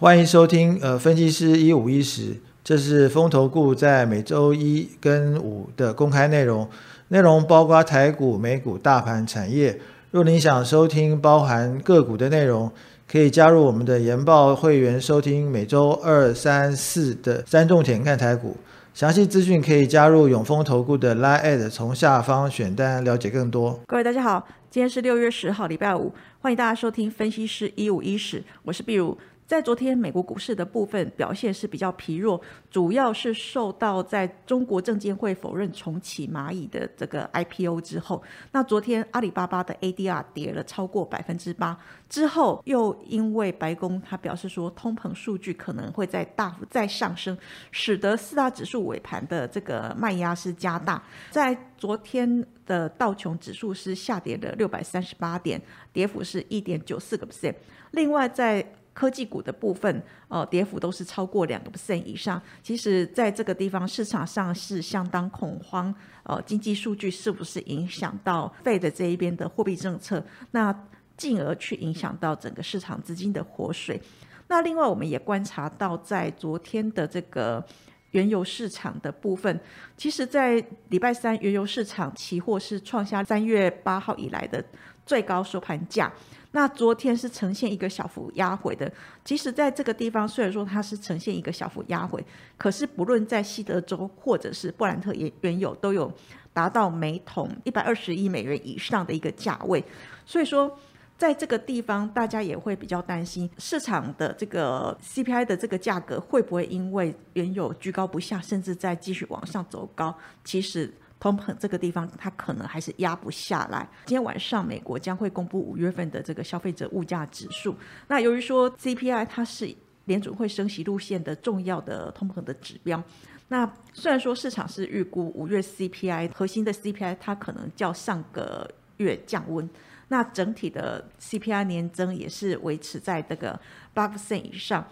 欢迎收听呃分析师一五一十，这是风投顾在每周一跟五的公开内容，内容包括台股、美股、大盘、产业。若您想收听包含个股的内容，可以加入我们的研报会员收听每周二、三、四的三重点看台股。详细资讯可以加入永丰投顾的 Line，从下方选单了解更多。各位大家好，今天是六月十号，礼拜五，欢迎大家收听分析师一五一十，我是碧如。在昨天美国股市的部分表现是比较疲弱，主要是受到在中国证监会否认重启蚂蚁的这个 IPO 之后，那昨天阿里巴巴的 ADR 跌了超过百分之八，之后又因为白宫他表示说通膨数据可能会在大幅再上升，使得四大指数尾盘的这个卖压是加大，在昨天的道琼指数是下跌了六百三十八点，跌幅是一点九四个 percent，另外在科技股的部分，呃，跌幅都是超过两个 percent 以上。其实，在这个地方市场上是相当恐慌，呃，经济数据是不是影响到费的这一边的货币政策？那进而去影响到整个市场资金的活水。那另外，我们也观察到，在昨天的这个原油市场的部分，其实，在礼拜三原油市场期货是创下三月八号以来的最高收盘价。那昨天是呈现一个小幅压回的，即使在这个地方，虽然说它是呈现一个小幅压回，可是不论在西德州或者是布兰特原原油都有达到每桶一百二十亿美元以上的一个价位，所以说在这个地方，大家也会比较担心市场的这个 CPI 的这个价格会不会因为原油居高不下，甚至再继续往上走高，其实。通膨这个地方，它可能还是压不下来。今天晚上，美国将会公布五月份的这个消费者物价指数。那由于说 CPI 它是联准会升息路线的重要的通膨的指标。那虽然说市场是预估五月 CPI 核心的 CPI 它可能较上个月降温，那整体的 CPI 年增也是维持在这个八 percent 以上。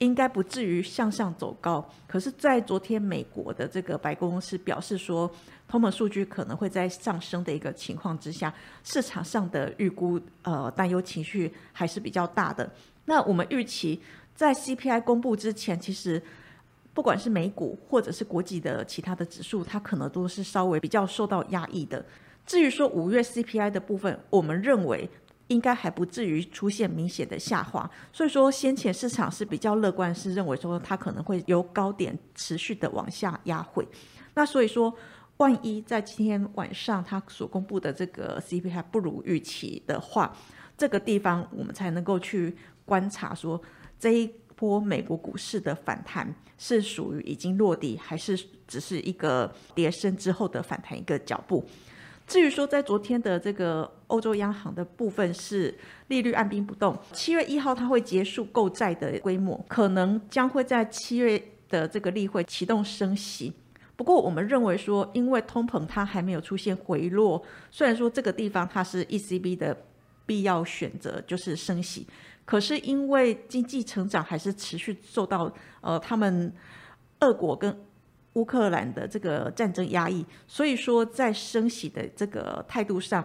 应该不至于向上走高，可是，在昨天美国的这个白宫是表示说，通膨数据可能会在上升的一个情况之下，市场上的预估呃担忧情绪还是比较大的。那我们预期在 CPI 公布之前，其实不管是美股或者是国际的其他的指数，它可能都是稍微比较受到压抑的。至于说五月 CPI 的部分，我们认为。应该还不至于出现明显的下滑，所以说先前市场是比较乐观，是认为说它可能会由高点持续的往下压回。那所以说，万一在今天晚上它所公布的这个 CPI 不如预期的话，这个地方我们才能够去观察说这一波美国股市的反弹是属于已经落地，还是只是一个跌升之后的反弹一个脚步。至于说，在昨天的这个欧洲央行的部分是利率按兵不动，七月一号它会结束购债的规模，可能将会在七月的这个例会启动升息。不过，我们认为说，因为通膨它还没有出现回落，虽然说这个地方它是 ECB 的必要选择就是升息，可是因为经济成长还是持续受到呃他们俄国跟。乌克兰的这个战争压抑，所以说在升息的这个态度上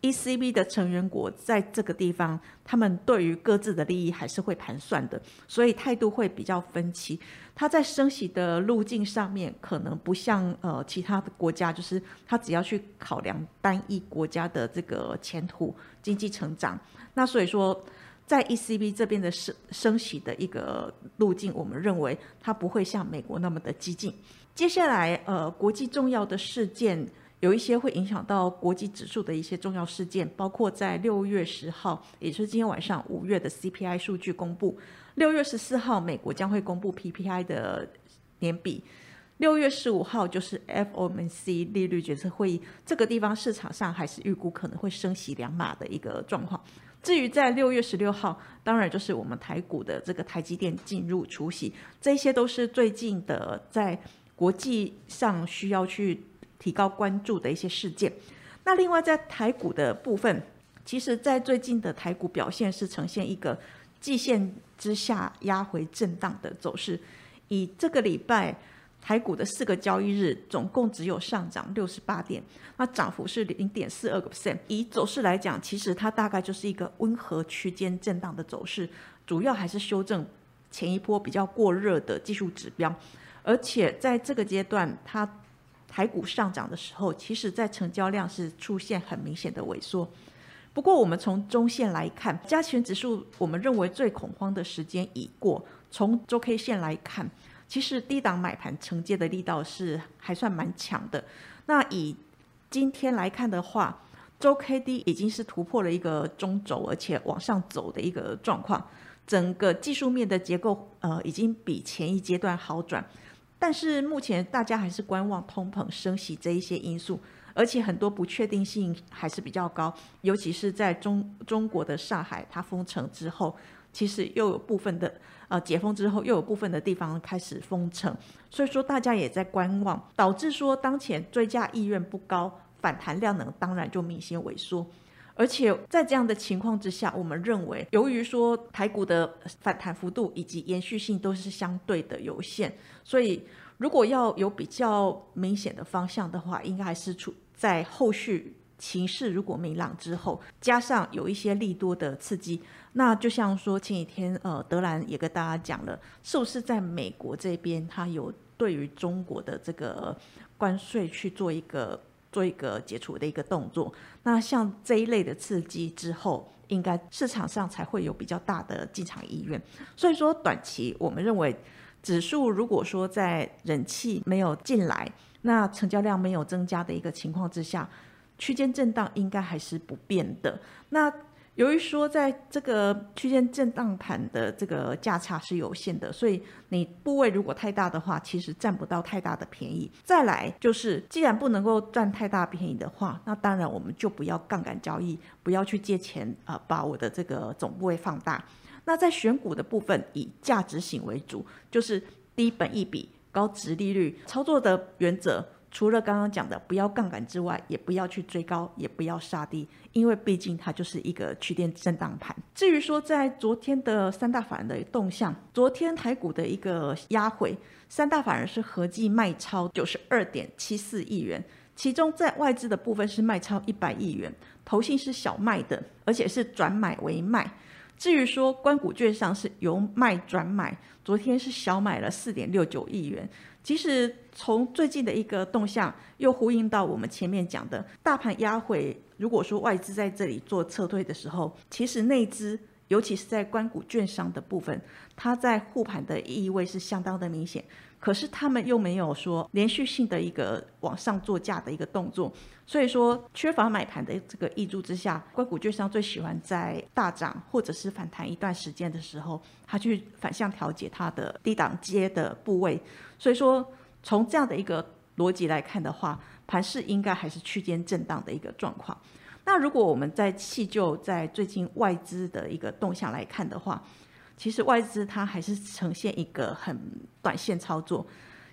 ，ECB 的成员国在这个地方，他们对于各自的利益还是会盘算的，所以态度会比较分歧。他在升息的路径上面，可能不像呃其他的国家，就是他只要去考量单一国家的这个前途、经济成长。那所以说。在 ECB 这边的升升息的一个路径，我们认为它不会像美国那么的激进。接下来，呃，国际重要的事件有一些会影响到国际指数的一些重要事件，包括在六月十号，也就是今天晚上五月的 CPI 数据公布；六月十四号，美国将会公布 PPI 的年比；六月十五号就是 FOMC 利率决策会议，这个地方市场上还是预估可能会升息两码的一个状况。至于在六月十六号，当然就是我们台股的这个台积电进入除夕，这些都是最近的在国际上需要去提高关注的一些事件。那另外在台股的部分，其实在最近的台股表现是呈现一个季线之下压回震荡的走势，以这个礼拜。台股的四个交易日总共只有上涨六十八点，那涨幅是零点四二个 percent。以走势来讲，其实它大概就是一个温和区间震荡的走势，主要还是修正前一波比较过热的技术指标，而且在这个阶段，它台股上涨的时候，其实在成交量是出现很明显的萎缩。不过，我们从中线来看，加权指数，我们认为最恐慌的时间已过。从周 K 线来看，其实低档买盘承接的力道是还算蛮强的。那以今天来看的话，周 K D 已经是突破了一个中轴，而且往上走的一个状况。整个技术面的结构，呃，已经比前一阶段好转。但是目前大家还是观望通膨升息这一些因素，而且很多不确定性还是比较高。尤其是在中中国的上海，它封城之后，其实又有部分的呃解封之后，又有部分的地方开始封城，所以说大家也在观望，导致说当前追加意愿不高。反弹量能当然就明显萎缩，而且在这样的情况之下，我们认为，由于说台股的反弹幅度以及延续性都是相对的有限，所以如果要有比较明显的方向的话，应该还是处在后续情势如果明朗之后，加上有一些利多的刺激，那就像说前几天呃德兰也跟大家讲了，是不是在美国这边它有对于中国的这个关税去做一个。做一个解除的一个动作，那像这一类的刺激之后，应该市场上才会有比较大的进场意愿。所以说，短期我们认为指数如果说在人气没有进来，那成交量没有增加的一个情况之下，区间震荡应该还是不变的。那由于说在这个区间震荡盘的这个价差是有限的，所以你部位如果太大的话，其实占不到太大的便宜。再来就是，既然不能够占太大便宜的话，那当然我们就不要杠杆交易，不要去借钱啊，把我的这个总部位放大。那在选股的部分，以价值型为主，就是低本益比、高值利率操作的原则。除了刚刚讲的不要杠杆之外，也不要去追高，也不要杀低，因为毕竟它就是一个区间震荡盘。至于说在昨天的三大法人的动向，昨天台股的一个压回，三大法人是合计卖超九十二点七四亿元，其中在外资的部分是卖超一百亿元，投信是小卖的，而且是转买为卖。至于说关股券上是由卖转买，昨天是小买了四点六九亿元。其实从最近的一个动向，又呼应到我们前面讲的大盘压回。如果说外资在这里做撤退的时候，其实内资，尤其是在关谷券商的部分，它在护盘的意味是相当的明显。可是他们又没有说连续性的一个往上做价的一个动作，所以说缺乏买盘的这个益助之下，硅谷券商最喜欢在大涨或者是反弹一段时间的时候，它去反向调节它的低档接的部位。所以说从这样的一个逻辑来看的话，盘势应该还是区间震荡的一个状况。那如果我们在细就在最近外资的一个动向来看的话，其实外资它还是呈现一个很短线操作，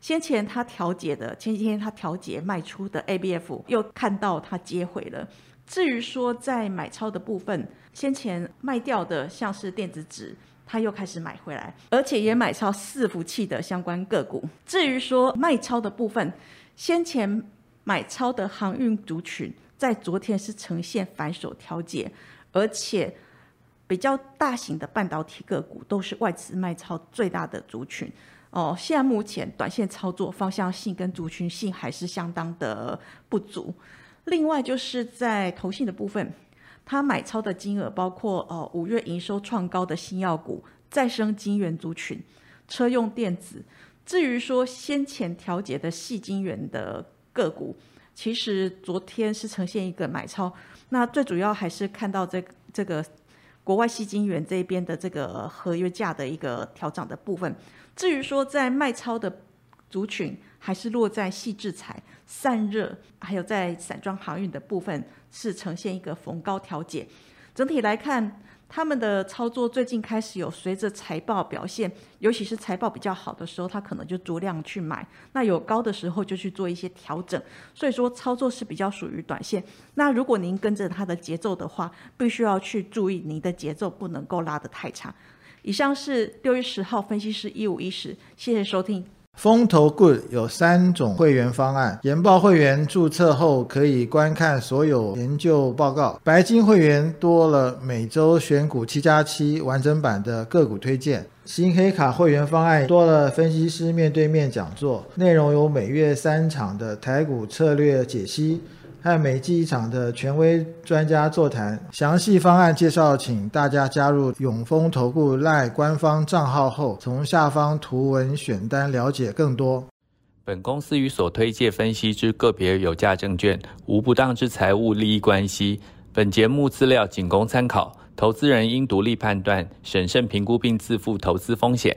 先前它调节的前几天它调节卖出的 ABF 又看到它接回了。至于说在买超的部分，先前卖掉的像是电子纸，它又开始买回来，而且也买超伺服器的相关个股。至于说卖超的部分，先前买超的航运族群在昨天是呈现反手调节，而且。比较大型的半导体个股都是外资卖超最大的族群哦。现在目前短线操作方向性跟族群性还是相当的不足。另外就是在投信的部分，它买超的金额包括哦五月营收创高的新药股、再生金元族群、车用电子。至于说先前调节的细金元的个股，其实昨天是呈现一个买超。那最主要还是看到这这个。国外吸金源这边的这个合约价的一个调整的部分，至于说在卖超的族群，还是落在细制材、散热，还有在散装航运的部分，是呈现一个逢高调节。整体来看。他们的操作最近开始有随着财报表现，尤其是财报比较好的时候，他可能就足量去买；那有高的时候就去做一些调整。所以说操作是比较属于短线。那如果您跟着它的节奏的话，必须要去注意您的节奏不能够拉得太长。以上是六月十号分析师一五一十，谢谢收听。风投 Good 有三种会员方案，研报会员注册后可以观看所有研究报告，白金会员多了每周选股七加七完整版的个股推荐，新黑卡会员方案多了分析师面对面讲座，内容有每月三场的台股策略解析。和每季一场的权威专家座谈，详细方案介绍，请大家加入永丰投顾赖官方账号后，从下方图文选单了解更多。本公司与所推介分析之个别有价证券无不当之财务利益关系。本节目资料仅供参考，投资人应独立判断、审慎评估并自负投资风险。